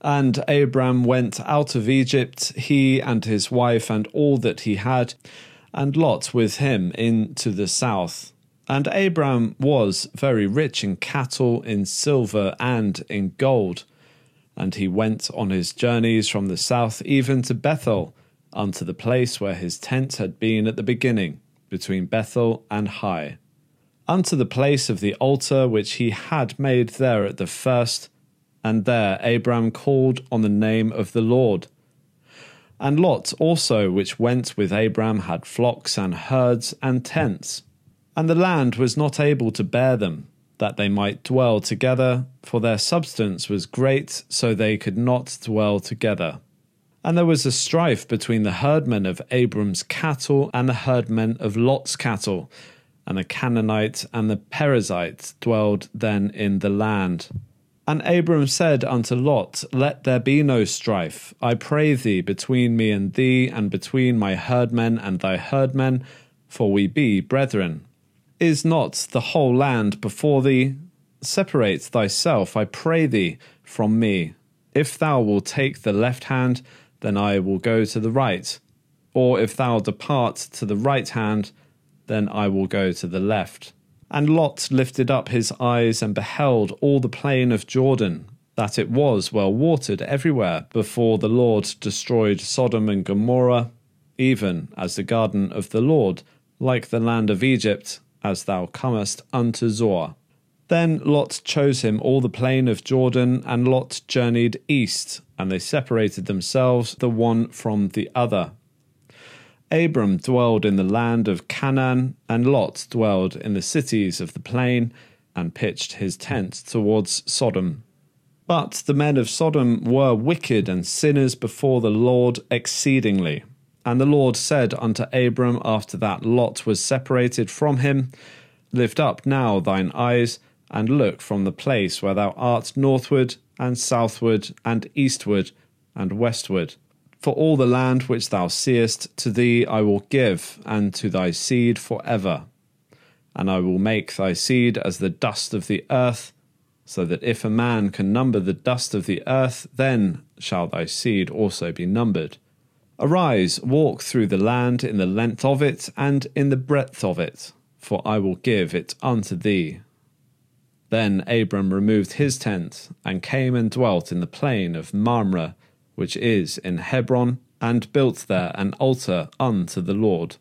And Abram went out of Egypt, he and his wife and all that he had, and Lot with him into the south. And Abram was very rich in cattle, in silver, and in gold. And he went on his journeys from the south even to Bethel, unto the place where his tent had been at the beginning, between Bethel and Hai, unto the place of the altar which he had made there at the first. And there Abram called on the name of the Lord. And Lot also, which went with Abram, had flocks and herds and tents and the land was not able to bear them, that they might dwell together, for their substance was great, so they could not dwell together. And there was a strife between the herdmen of Abram's cattle and the herdmen of Lot's cattle, and the Canaanite and the Perizzite dwelled then in the land. And Abram said unto Lot, Let there be no strife, I pray thee, between me and thee, and between my herdmen and thy herdmen, for we be brethren. Is not the whole land before thee? Separate thyself, I pray thee, from me. If thou wilt take the left hand, then I will go to the right. Or if thou depart to the right hand, then I will go to the left. And Lot lifted up his eyes and beheld all the plain of Jordan, that it was well watered everywhere, before the Lord destroyed Sodom and Gomorrah, even as the garden of the Lord, like the land of Egypt, as thou comest unto Zoar. Then Lot chose him all the plain of Jordan, and Lot journeyed east, and they separated themselves the one from the other. Abram dwelled in the land of Canaan, and Lot dwelled in the cities of the plain, and pitched his tent towards Sodom. But the men of Sodom were wicked and sinners before the Lord exceedingly. And the Lord said unto Abram after that Lot was separated from him, Lift up now thine eyes, and look from the place where thou art northward, and southward, and eastward, and westward. For all the land which thou seest, to thee I will give, and to thy seed for ever. And I will make thy seed as the dust of the earth, so that if a man can number the dust of the earth, then shall thy seed also be numbered. Arise, walk through the land in the length of it and in the breadth of it, for I will give it unto thee. Then Abram removed his tent, and came and dwelt in the plain of Mamre, which is in Hebron, and built there an altar unto the Lord.